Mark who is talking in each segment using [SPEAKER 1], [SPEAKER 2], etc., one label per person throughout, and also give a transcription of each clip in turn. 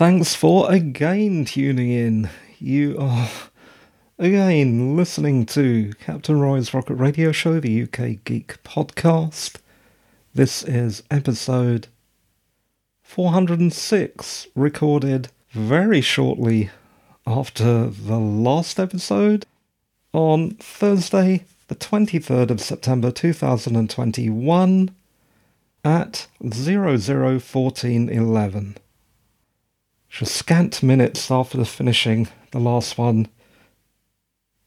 [SPEAKER 1] Thanks for again tuning in. You are again listening to Captain Roy's Rocket Radio Show, the UK Geek podcast. This is episode 406, recorded very shortly after the last episode on Thursday, the 23rd of September 2021 at 001411. Just scant minutes after the finishing the last one,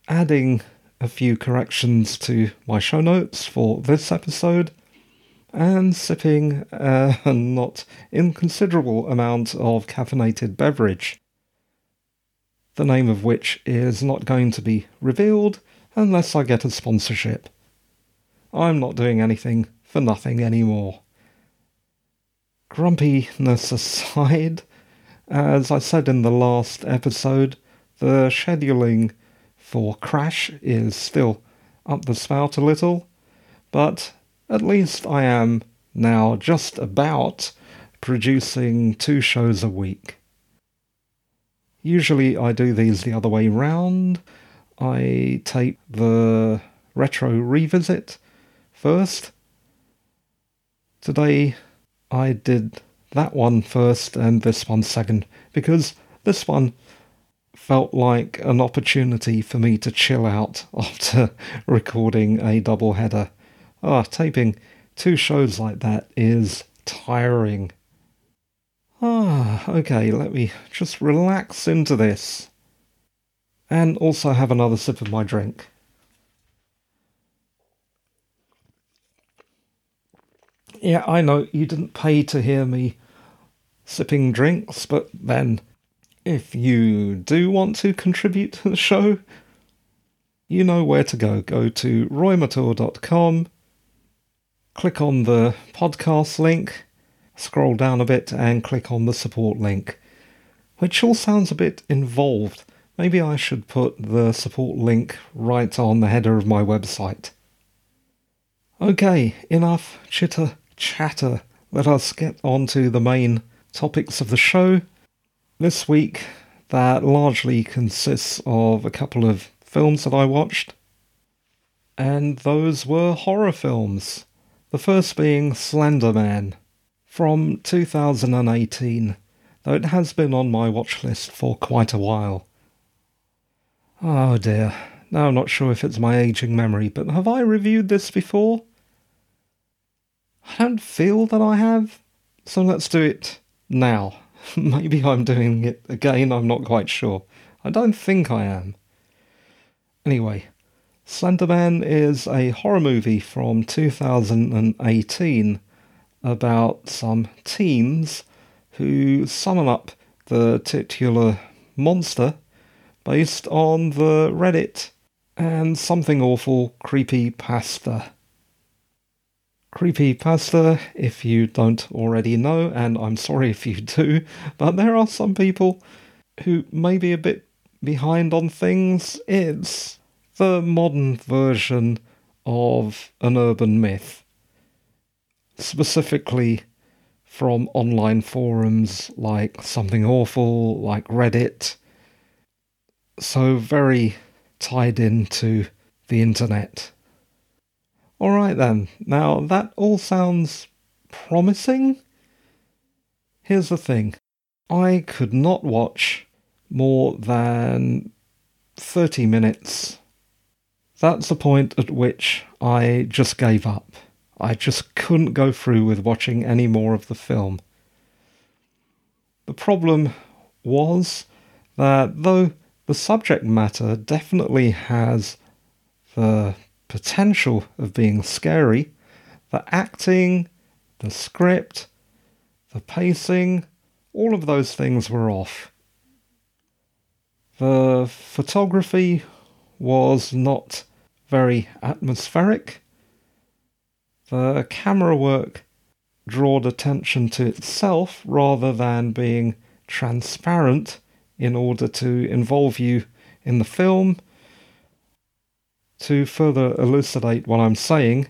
[SPEAKER 1] adding a few corrections to my show notes for this episode, and sipping a not inconsiderable amount of caffeinated beverage, the name of which is not going to be revealed unless I get a sponsorship. I'm not doing anything for nothing anymore. Grumpiness aside, as I said in the last episode, the scheduling for Crash is still up the spout a little, but at least I am now just about producing two shows a week. Usually I do these the other way round. I tape the retro revisit first. Today I did that one first and this one second because this one felt like an opportunity for me to chill out after recording a double header. Ah, taping two shows like that is tiring. Ah, okay, let me just relax into this. And also have another sip of my drink. Yeah, I know you didn't pay to hear me sipping drinks, but then if you do want to contribute to the show, you know where to go. Go to roymathur.com, click on the podcast link, scroll down a bit, and click on the support link, which all sounds a bit involved. Maybe I should put the support link right on the header of my website. Okay, enough chitter chatter. Let us get on to the main topics of the show. This week, that largely consists of a couple of films that I watched, and those were horror films. The first being Slender Man from 2018, though it has been on my watch list for quite a while. Oh dear, now I'm not sure if it's my aging memory, but have I reviewed this before? I don't feel that I have, so let's do it now. Maybe I'm doing it again, I'm not quite sure. I don't think I am. Anyway, Slenderman is a horror movie from 2018 about some teens who summon up the titular monster based on the Reddit and something awful creepy pasta. Creepy pasta, if you don't already know, and I'm sorry if you do, but there are some people who may be a bit behind on things. It's the modern version of an urban myth, specifically from online forums like Something Awful, like Reddit. So, very tied into the internet. Alright then, now that all sounds promising. Here's the thing I could not watch more than 30 minutes. That's the point at which I just gave up. I just couldn't go through with watching any more of the film. The problem was that though the subject matter definitely has the potential of being scary, the acting, the script, the pacing, all of those things were off. The photography was not very atmospheric. The camera work drawed attention to itself rather than being transparent in order to involve you in the film to further elucidate what I'm saying,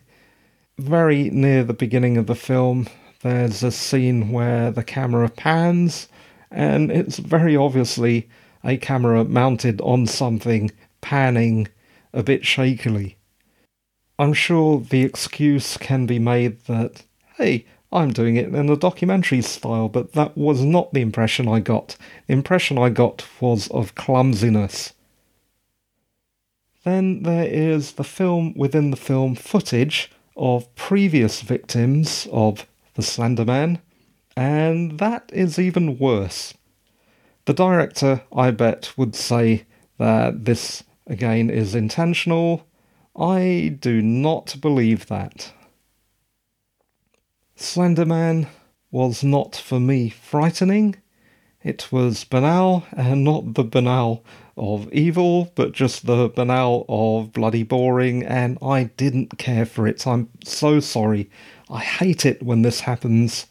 [SPEAKER 1] very near the beginning of the film, there's a scene where the camera pans and it's very obviously a camera mounted on something panning a bit shakily. I'm sure the excuse can be made that, hey, I'm doing it in a documentary style, but that was not the impression I got. The impression I got was of clumsiness. Then there is the film within the film footage of previous victims of the Slender Man, and that is even worse. The director, I bet, would say that this again is intentional. I do not believe that. Slenderman was not for me frightening. It was banal, and not the banal of evil, but just the banal of bloody boring, and I didn't care for it. I'm so sorry. I hate it when this happens.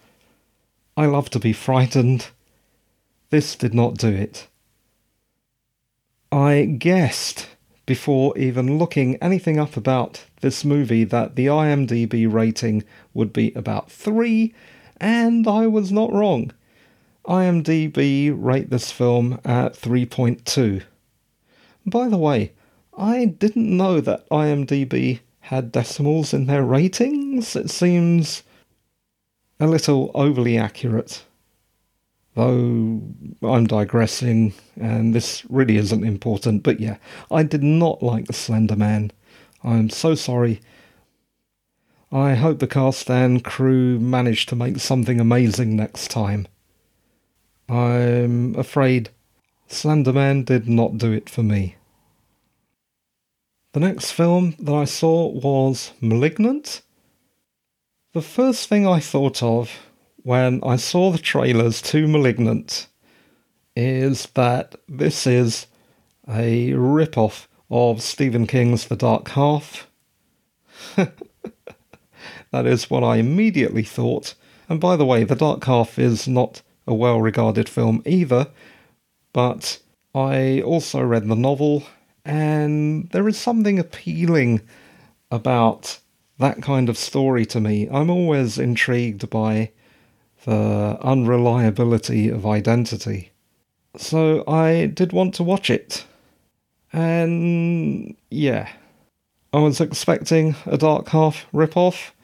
[SPEAKER 1] I love to be frightened. This did not do it. I guessed before even looking anything up about this movie that the IMDb rating would be about 3, and I was not wrong. IMDb rate this film at 3.2. By the way, I didn't know that IMDb had decimals in their ratings. It seems a little overly accurate. Though I'm digressing, and this really isn't important, but yeah, I did not like The Slender Man. I'm so sorry. I hope the cast and crew manage to make something amazing next time. I'm afraid Slender Man did not do it for me. The next film that I saw was Malignant. The first thing I thought of when I saw the trailers to Malignant is that this is a rip-off of Stephen King's The Dark Half. that is what I immediately thought. And by the way, The Dark Half is not a well regarded film either, but I also read the novel, and there is something appealing about that kind of story to me. I'm always intrigued by the unreliability of identity. So I did want to watch it. And yeah, I was expecting a Dark Half rip-off,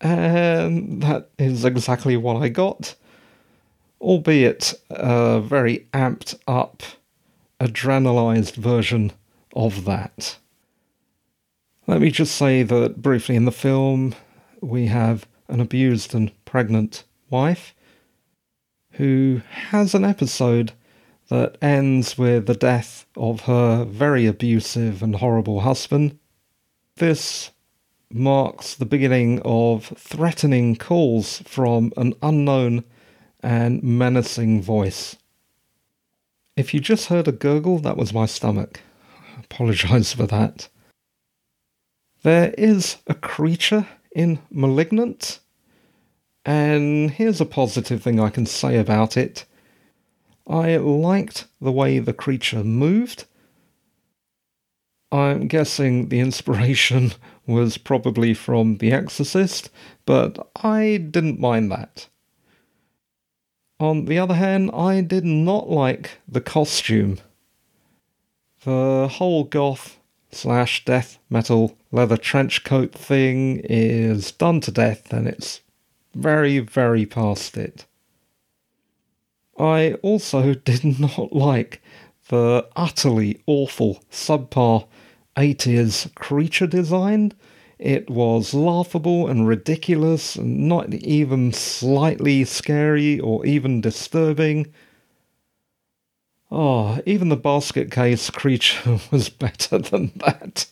[SPEAKER 1] and that is exactly what I got, albeit a very amped up, adrenalized version of that. Let me just say that briefly in the film, we have an abused and pregnant wife, who has an episode that ends with the death of her very abusive and horrible husband. This marks the beginning of threatening calls from an unknown and menacing voice. If you just heard a gurgle, that was my stomach. I apologise for that. There is a creature in Malignant and here's a positive thing I can say about it. I liked the way the creature moved. I'm guessing the inspiration was probably from The Exorcist, but I didn't mind that. On the other hand, I did not like the costume. The whole goth slash death metal leather trench coat thing is done to death and it's very, very past it. I also did not like the utterly awful subpar 80s creature design. It was laughable and ridiculous and not even slightly scary or even disturbing. Oh, even the basket case creature was better than that.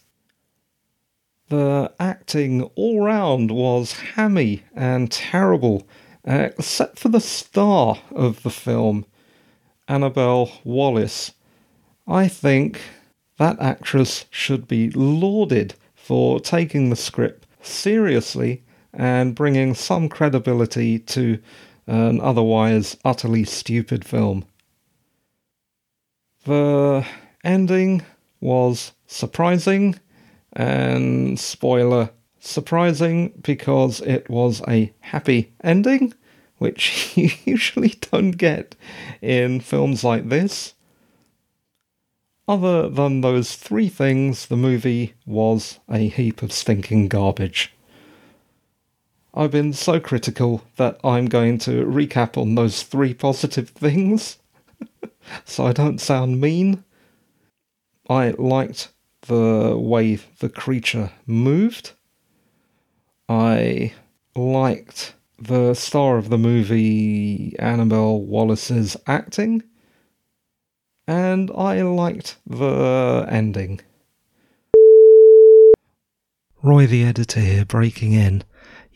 [SPEAKER 1] The acting all round was hammy and terrible, except for the star of the film, Annabelle Wallis. I think that actress should be lauded for taking the script seriously and bringing some credibility to an otherwise utterly stupid film. The ending was surprising and spoiler, surprising because it was a happy ending, which you usually don't get in films like this. Other than those three things, the movie was a heap of stinking garbage. I've been so critical that I'm going to recap on those three positive things so I don't sound mean. I liked the way the creature moved. I liked the star of the movie, Annabelle Wallis's acting. And I liked the ending. Roy the editor here breaking in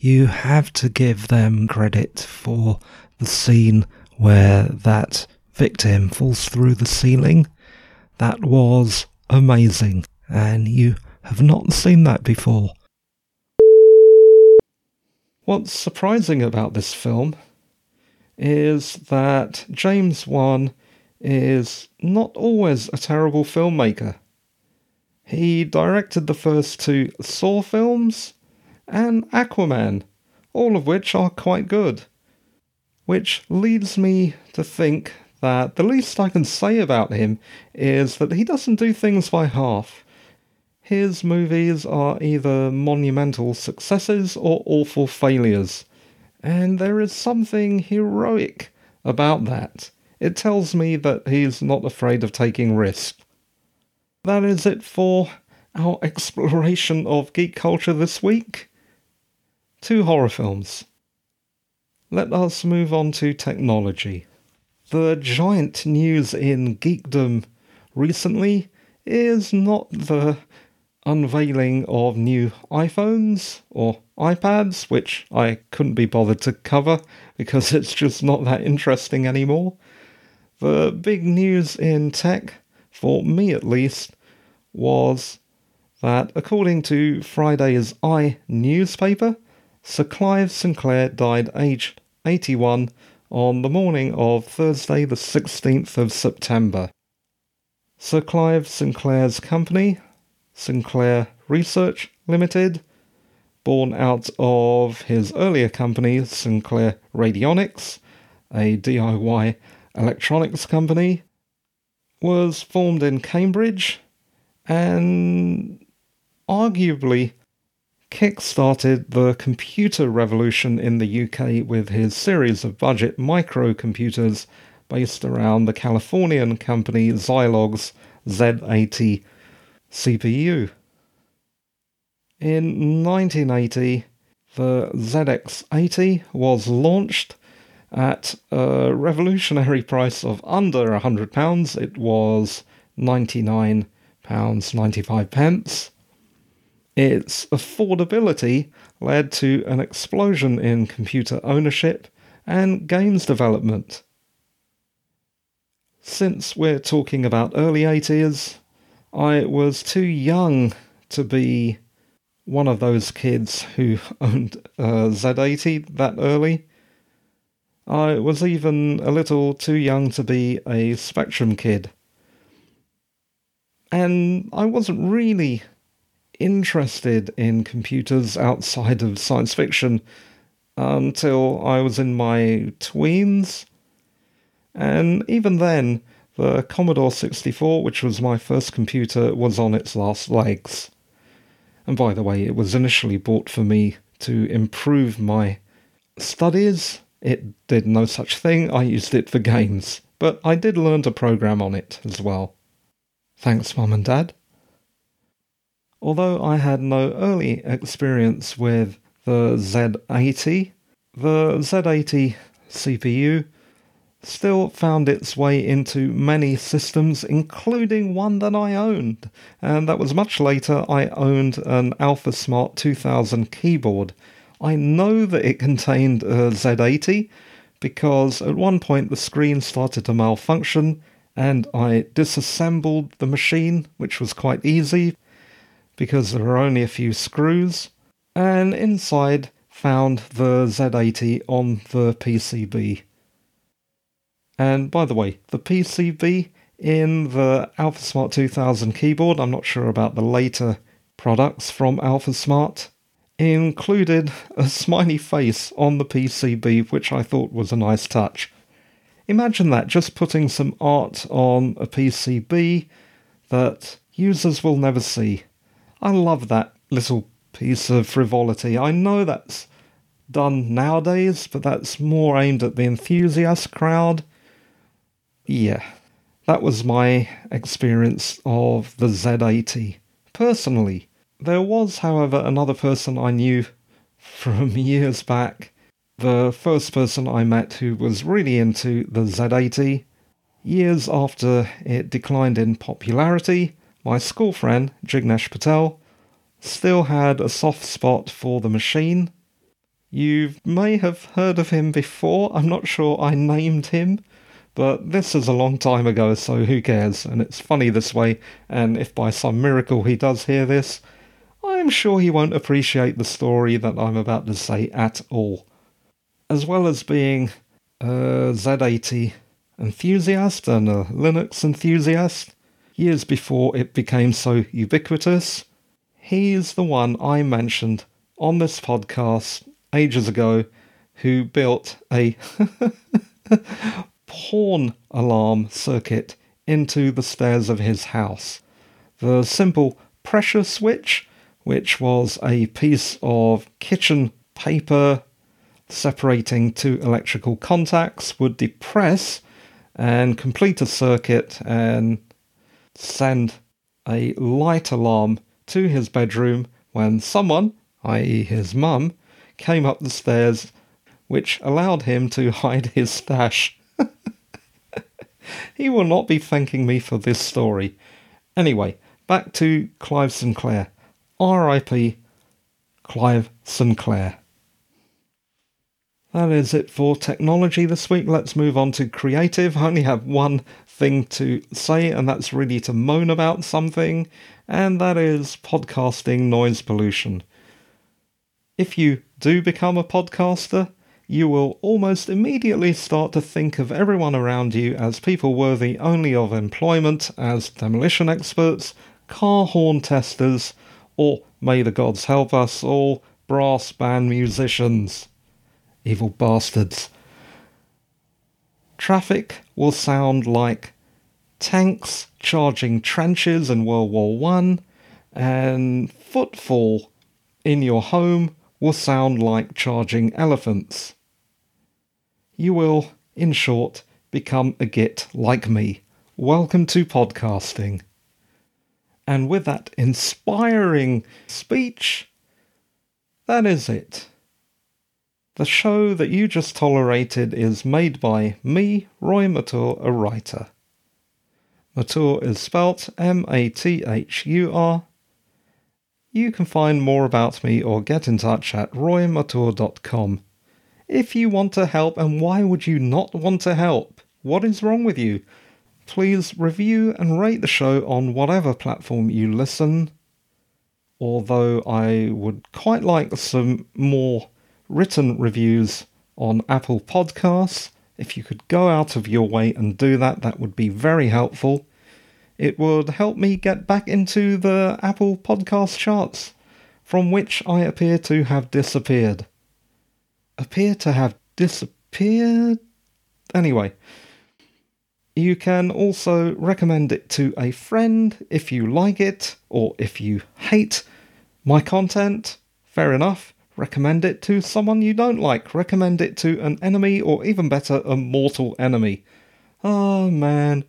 [SPEAKER 1] you have to give them credit for the scene where that victim falls through the ceiling. That was amazing, and you have not seen that before. What's surprising about this film is that James Wan is not always a terrible filmmaker. He directed the first two Saw films and Aquaman, all of which are quite good. Which leads me to think that the least I can say about him is that he doesn't do things by half. His movies are either monumental successes or awful failures, and there is something heroic about that. It tells me that he's not afraid of taking risks. That is it for our exploration of geek culture this week two horror films. Let us move on to technology. The giant news in geekdom recently is not the unveiling of new iPhones or iPads, which I couldn't be bothered to cover because it's just not that interesting anymore. The big news in tech, for me at least, was that according to Friday's i newspaper, Sir Clive Sinclair died aged 81 on the morning of Thursday, the 16th of September. Sir Clive Sinclair's company, Sinclair Research Limited, born out of his earlier company, Sinclair Radionics, a DIY electronics company, was formed in Cambridge and arguably kick-started the computer revolution in the UK with his series of budget microcomputers based around the Californian company Zilog's Z80 CPU. In 1980, the ZX80 was launched at a revolutionary price of under £100. It was £99.95. pence its affordability led to an explosion in computer ownership and games development. Since we're talking about early 80s, I was too young to be one of those kids who owned a Z80 that early. I was even a little too young to be a Spectrum kid. And I wasn't really interested in computers outside of science fiction until I was in my tweens. And even then, the Commodore 64, which was my first computer, was on its last legs. And by the way, it was initially bought for me to improve my studies. It did no such thing, I used it for games. But I did learn to program on it as well. Thanks, Mum and Dad. Although I had no early experience with the Z80, the Z80 CPU still found its way into many systems, including one that I owned. And that was much later, I owned an AlphaSmart 2000 keyboard. I know that it contained uh, a Z80 because at one point the screen started to malfunction and I disassembled the machine, which was quite easy because there were only a few screws, and inside found the Z80 on the PCB. And by the way, the PCB in the AlphaSmart 2000 keyboard, I'm not sure about the later products from AlphaSmart, included a smiley face on the PCB, which I thought was a nice touch. Imagine that, just putting some art on a PCB that users will never see. I love that little piece of frivolity. I know that's done nowadays, but that's more aimed at the enthusiast crowd. Yeah, that was my experience of the Z80. Personally, there was, however, another person I knew from years back, the first person I met who was really into the Z80. Years after it declined in popularity, my school friend, Jignesh Patel, still had a soft spot for the machine. You may have heard of him before, I'm not sure I named him, but this is a long time ago, so who cares? And it's funny this way, and if by some miracle he does hear this, I'm sure he won't appreciate the story that I'm about to say at all. As well as being a Z80 enthusiast and a Linux enthusiast, years before it became so ubiquitous, he's the one I mentioned on this podcast ages ago who built a porn alarm circuit into the stairs of his house. The simple pressure switch which was a piece of kitchen paper separating two electrical contacts, would depress and complete a circuit and send a light alarm to his bedroom when someone, i.e., his mum, came up the stairs, which allowed him to hide his stash. he will not be thanking me for this story. Anyway, back to Clive Sinclair. R.I.P. Clive Sinclair. That is it for technology this week. Let's move on to creative. I only have one thing to say, and that's really to moan about something, and that is podcasting noise pollution. If you do become a podcaster, you will almost immediately start to think of everyone around you as people worthy only of employment as demolition experts, car horn testers, or may the gods help us all, brass band musicians. Evil bastards. Traffic will sound like tanks charging trenches in World War One, and footfall in your home will sound like charging elephants. You will, in short, become a git like me. Welcome to podcasting. And with that inspiring speech, that is it. The show that you just tolerated is made by me, Roy Mathur, a writer. Mathur is spelt M A T H U R. You can find more about me or get in touch at roymathur.com. If you want to help, and why would you not want to help? What is wrong with you? Please review and rate the show on whatever platform you listen. Although I would quite like some more written reviews on Apple Podcasts. If you could go out of your way and do that, that would be very helpful. It would help me get back into the Apple Podcast charts, from which I appear to have disappeared. Appear to have disappeared? Anyway, you can also recommend it to a friend if you like it or if you hate my content. Fair enough. Recommend it to someone you don't like. Recommend it to an enemy or even better, a mortal enemy. Oh man.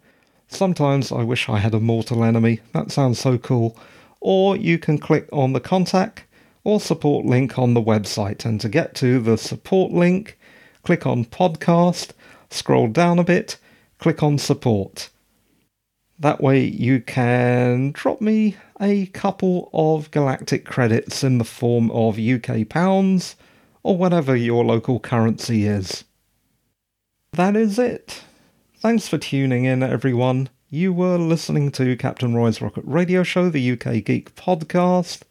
[SPEAKER 1] Sometimes I wish I had a mortal enemy. That sounds so cool. Or you can click on the contact or support link on the website. And to get to the support link, click on podcast, scroll down a bit, click on support. That way you can drop me a couple of galactic credits in the form of UK pounds or whatever your local currency is. That is it. Thanks for tuning in, everyone. You were listening to Captain Roy's Rocket Radio Show, the UK Geek podcast,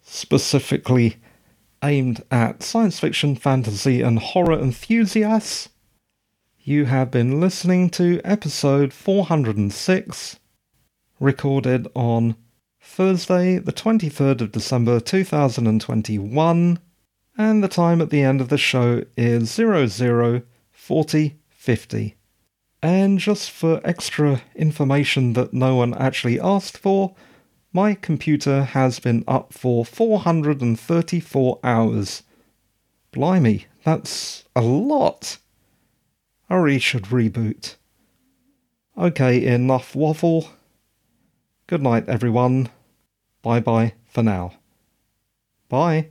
[SPEAKER 1] specifically aimed at science fiction, fantasy, and horror enthusiasts. You have been listening to episode 406, recorded on Thursday, the 23rd of December 2021, and the time at the end of the show is 004050. And just for extra information that no one actually asked for, my computer has been up for 434 hours. Blimey, that's a lot. I should reboot. Okay, enough waffle. Good night, everyone. Bye bye for now. Bye.